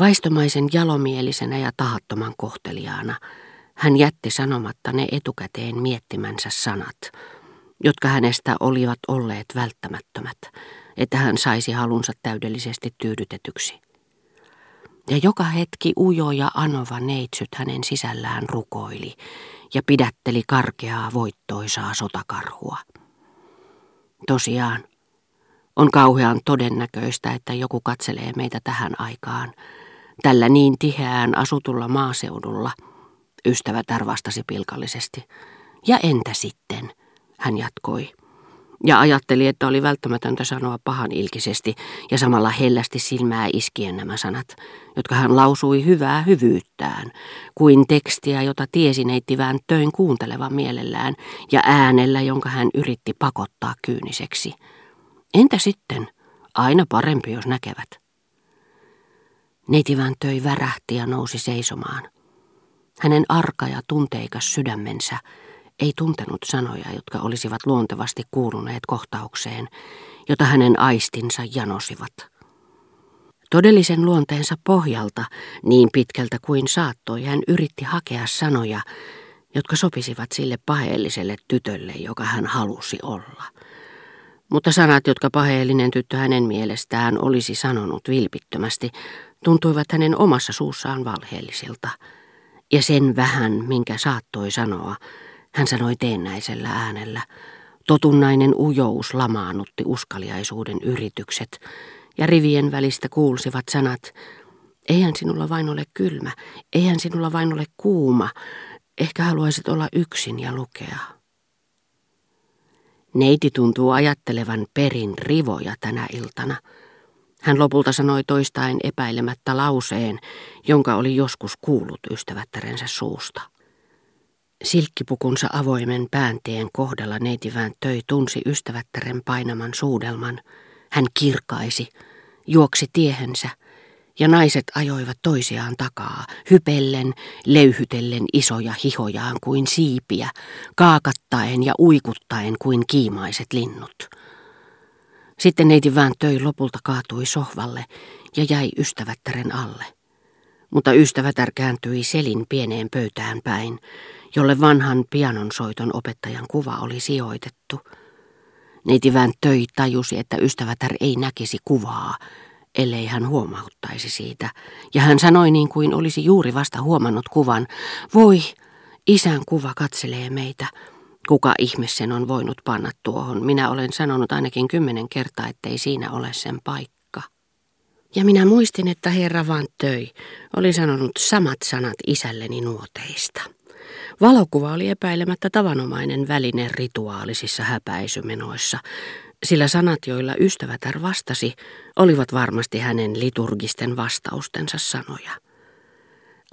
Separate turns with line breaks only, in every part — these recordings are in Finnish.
Vaistomaisen jalomielisenä ja tahattoman kohteliaana hän jätti sanomatta ne etukäteen miettimänsä sanat, jotka hänestä olivat olleet välttämättömät, että hän saisi halunsa täydellisesti tyydytetyksi. Ja joka hetki ujo ja anova neitsyt hänen sisällään rukoili ja pidätteli karkeaa voittoisaa sotakarhua. Tosiaan, on kauhean todennäköistä, että joku katselee meitä tähän aikaan, tällä niin tiheään asutulla maaseudulla, ystävätär vastasi pilkallisesti. Ja entä sitten, hän jatkoi ja ajatteli, että oli välttämätöntä sanoa pahan ilkisesti ja samalla hellästi silmää iskien nämä sanat, jotka hän lausui hyvää hyvyyttään, kuin tekstiä, jota tiesi neittivään töin kuuntelevan mielellään ja äänellä, jonka hän yritti pakottaa kyyniseksi. Entä sitten? Aina parempi, jos näkevät. Neitivän töi värähti ja nousi seisomaan. Hänen arka ja tunteikas sydämensä ei tuntenut sanoja, jotka olisivat luontevasti kuuluneet kohtaukseen, jota hänen aistinsa janosivat. Todellisen luonteensa pohjalta, niin pitkältä kuin saattoi, hän yritti hakea sanoja, jotka sopisivat sille paheelliselle tytölle, joka hän halusi olla. Mutta sanat, jotka paheellinen tyttö hänen mielestään olisi sanonut vilpittömästi, tuntuivat hänen omassa suussaan valheellisilta. Ja sen vähän, minkä saattoi sanoa, hän sanoi teennäisellä äänellä. Totunnainen ujous lamaannutti uskaliaisuuden yritykset, ja rivien välistä kuulsivat sanat, eihän sinulla vain ole kylmä, eihän sinulla vain ole kuuma, ehkä haluaisit olla yksin ja lukea. Neiti tuntuu ajattelevan perin rivoja tänä iltana. Hän lopulta sanoi toistain epäilemättä lauseen, jonka oli joskus kuullut ystävättärensä suusta. Silkkipukunsa avoimen päänteen kohdalla neitivään töi tunsi ystävättären painaman suudelman. Hän kirkaisi, juoksi tiehensä, ja naiset ajoivat toisiaan takaa, hypellen, leyhytellen isoja hihojaan kuin siipiä, kaakattaen ja uikuttaen kuin kiimaiset linnut. Sitten neiti vään töi lopulta kaatui sohvalle ja jäi ystävättären alle. Mutta ystävätär kääntyi selin pieneen pöytään päin, jolle vanhan pianonsoiton opettajan kuva oli sijoitettu. Neiti töi tajusi, että ystävätär ei näkisi kuvaa, ellei hän huomauttaisi siitä, ja hän sanoi niin kuin olisi juuri vasta huomannut kuvan, voi, isän kuva katselee meitä. Kuka ihme sen on voinut panna tuohon? Minä olen sanonut ainakin kymmenen kertaa, ettei siinä ole sen paikka. Ja minä muistin, että herra Van Töi oli sanonut samat sanat isälleni nuoteista. Valokuva oli epäilemättä tavanomainen väline rituaalisissa häpäisymenoissa, sillä sanat, joilla ystävätär vastasi, olivat varmasti hänen liturgisten vastaustensa sanoja.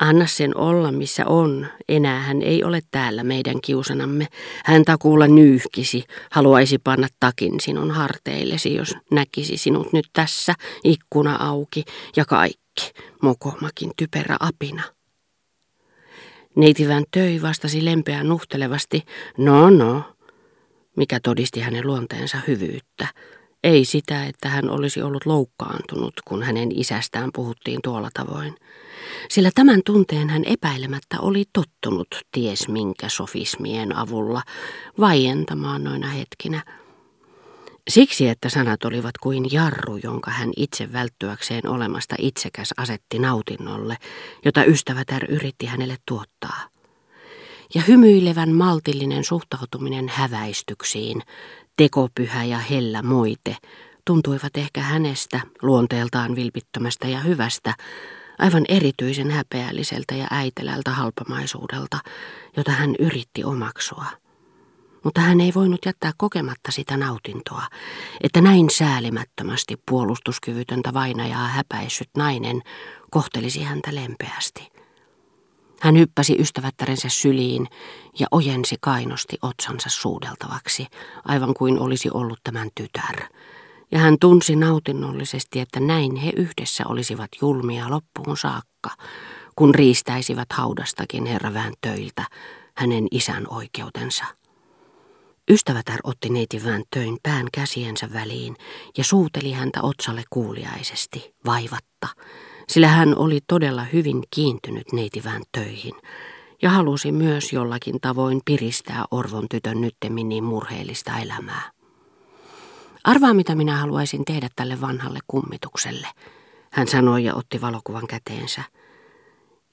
Anna sen olla missä on, enää hän ei ole täällä meidän kiusanamme. Hän takuulla nyyhkisi, haluaisi panna takin sinun harteillesi, jos näkisi sinut nyt tässä, ikkuna auki ja kaikki, mokomakin typerä apina. Neitivän töi vastasi lempeän nuhtelevasti, no no, mikä todisti hänen luonteensa hyvyyttä. Ei sitä, että hän olisi ollut loukkaantunut, kun hänen isästään puhuttiin tuolla tavoin. Sillä tämän tunteen hän epäilemättä oli tottunut ties minkä sofismien avulla vaientamaan noina hetkinä – Siksi, että sanat olivat kuin jarru, jonka hän itse välttyäkseen olemasta itsekäs asetti nautinnolle, jota ystävätär yritti hänelle tuottaa. Ja hymyilevän maltillinen suhtautuminen häväistyksiin, tekopyhä ja hellä moite, tuntuivat ehkä hänestä, luonteeltaan vilpittömästä ja hyvästä, aivan erityisen häpeälliseltä ja äitelältä halpamaisuudelta, jota hän yritti omaksua mutta hän ei voinut jättää kokematta sitä nautintoa, että näin säälimättömästi puolustuskyvytöntä vainajaa häpäissyt nainen kohtelisi häntä lempeästi. Hän hyppäsi ystävättärensä syliin ja ojensi kainosti otsansa suudeltavaksi, aivan kuin olisi ollut tämän tytär. Ja hän tunsi nautinnollisesti, että näin he yhdessä olisivat julmia loppuun saakka, kun riistäisivät haudastakin herra töiltä hänen isän oikeutensa. Ystävätär otti neiti töin pään käsiensä väliin ja suuteli häntä otsalle kuuliaisesti, vaivatta, sillä hän oli todella hyvin kiintynyt neitivään töihin ja halusi myös jollakin tavoin piristää Orvon tytön nyttemmin niin murheellista elämää. Arvaa, mitä minä haluaisin tehdä tälle vanhalle kummitukselle, hän sanoi ja otti valokuvan käteensä.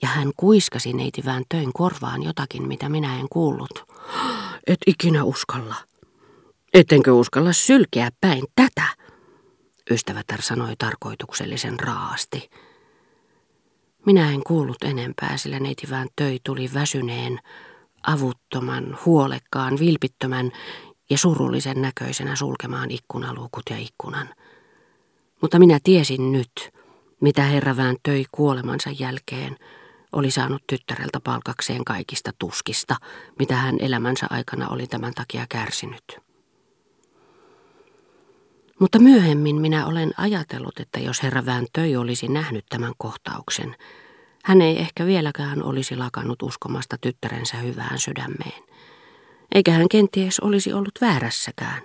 Ja hän kuiskasi neitivään töin korvaan jotakin, mitä minä en kuullut. Et ikinä uskalla. Ettenkö uskalla sylkeä päin tätä? Ystävätär sanoi tarkoituksellisen raasti. Minä en kuullut enempää, sillä neitivään töi tuli väsyneen, avuttoman, huolekkaan, vilpittömän ja surullisen näköisenä sulkemaan ikkunaluukut ja ikkunan. Mutta minä tiesin nyt, mitä herra Vään töi kuolemansa jälkeen oli saanut tyttäreltä palkakseen kaikista tuskista, mitä hän elämänsä aikana oli tämän takia kärsinyt. Mutta myöhemmin minä olen ajatellut, että jos herra Vään töi olisi nähnyt tämän kohtauksen, hän ei ehkä vieläkään olisi lakannut uskomasta tyttärensä hyvään sydämeen. Eikä hän kenties olisi ollut väärässäkään.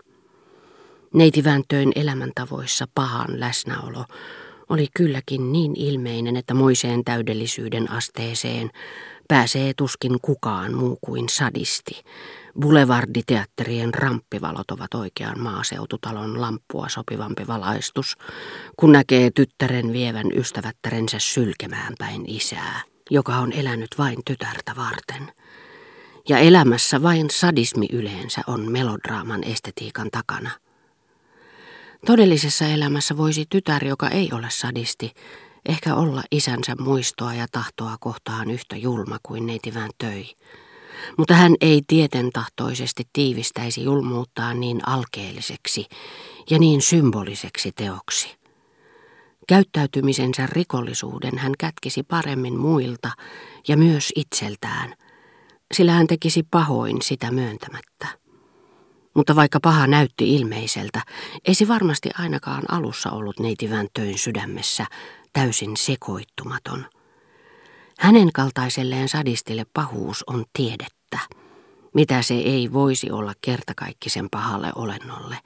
Neiti Väntöin elämäntavoissa pahan läsnäolo oli kylläkin niin ilmeinen, että moiseen täydellisyyden asteeseen pääsee tuskin kukaan muu kuin sadisti. Boulevarditeatterien ramppivalot ovat oikean maaseututalon lamppua sopivampi valaistus, kun näkee tyttären vievän ystävättärensä sylkemään päin isää, joka on elänyt vain tytärtä varten. Ja elämässä vain sadismi yleensä on melodraaman estetiikan takana. Todellisessa elämässä voisi tytär, joka ei ole sadisti, ehkä olla isänsä muistoa ja tahtoa kohtaan yhtä julma kuin neitivään töi. Mutta hän ei tieten tahtoisesti tiivistäisi julmuuttaan niin alkeelliseksi ja niin symboliseksi teoksi. Käyttäytymisensä rikollisuuden hän kätkisi paremmin muilta ja myös itseltään, sillä hän tekisi pahoin sitä myöntämättä. Mutta vaikka paha näytti ilmeiseltä, ei se varmasti ainakaan alussa ollut neitivän töin sydämessä täysin sekoittumaton. Hänen kaltaiselleen sadistille pahuus on tiedettä, mitä se ei voisi olla kertakaikkisen pahalle olennolle,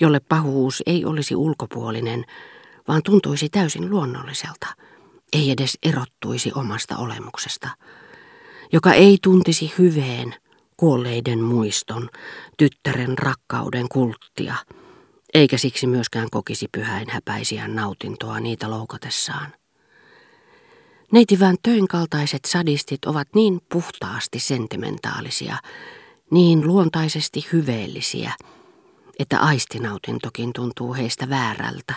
jolle pahuus ei olisi ulkopuolinen, vaan tuntuisi täysin luonnolliselta, ei edes erottuisi omasta olemuksesta, joka ei tuntisi hyveen – kuolleiden muiston, tyttären rakkauden kulttia, eikä siksi myöskään kokisi pyhäin häpäisiä nautintoa niitä loukatessaan. Neitivän töin kaltaiset sadistit ovat niin puhtaasti sentimentaalisia, niin luontaisesti hyveellisiä, että aistinautintokin tuntuu heistä väärältä,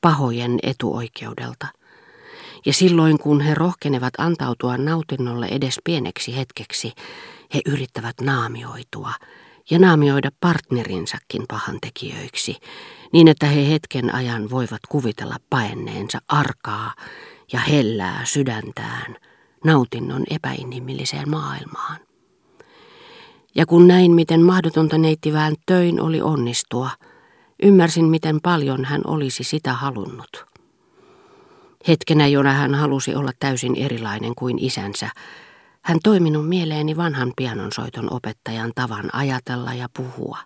pahojen etuoikeudelta. Ja silloin kun he rohkenevat antautua nautinnolle edes pieneksi hetkeksi, he yrittävät naamioitua ja naamioida partnerinsakin pahantekijöiksi, niin että he hetken ajan voivat kuvitella paenneensa arkaa ja hellää sydäntään nautinnon epäinhimilliseen maailmaan. Ja kun näin, miten mahdotonta neittivään töin oli onnistua, ymmärsin, miten paljon hän olisi sitä halunnut. Hetkenä, jona hän halusi olla täysin erilainen kuin isänsä, hän toi minun mieleeni vanhan pianonsoiton opettajan tavan ajatella ja puhua.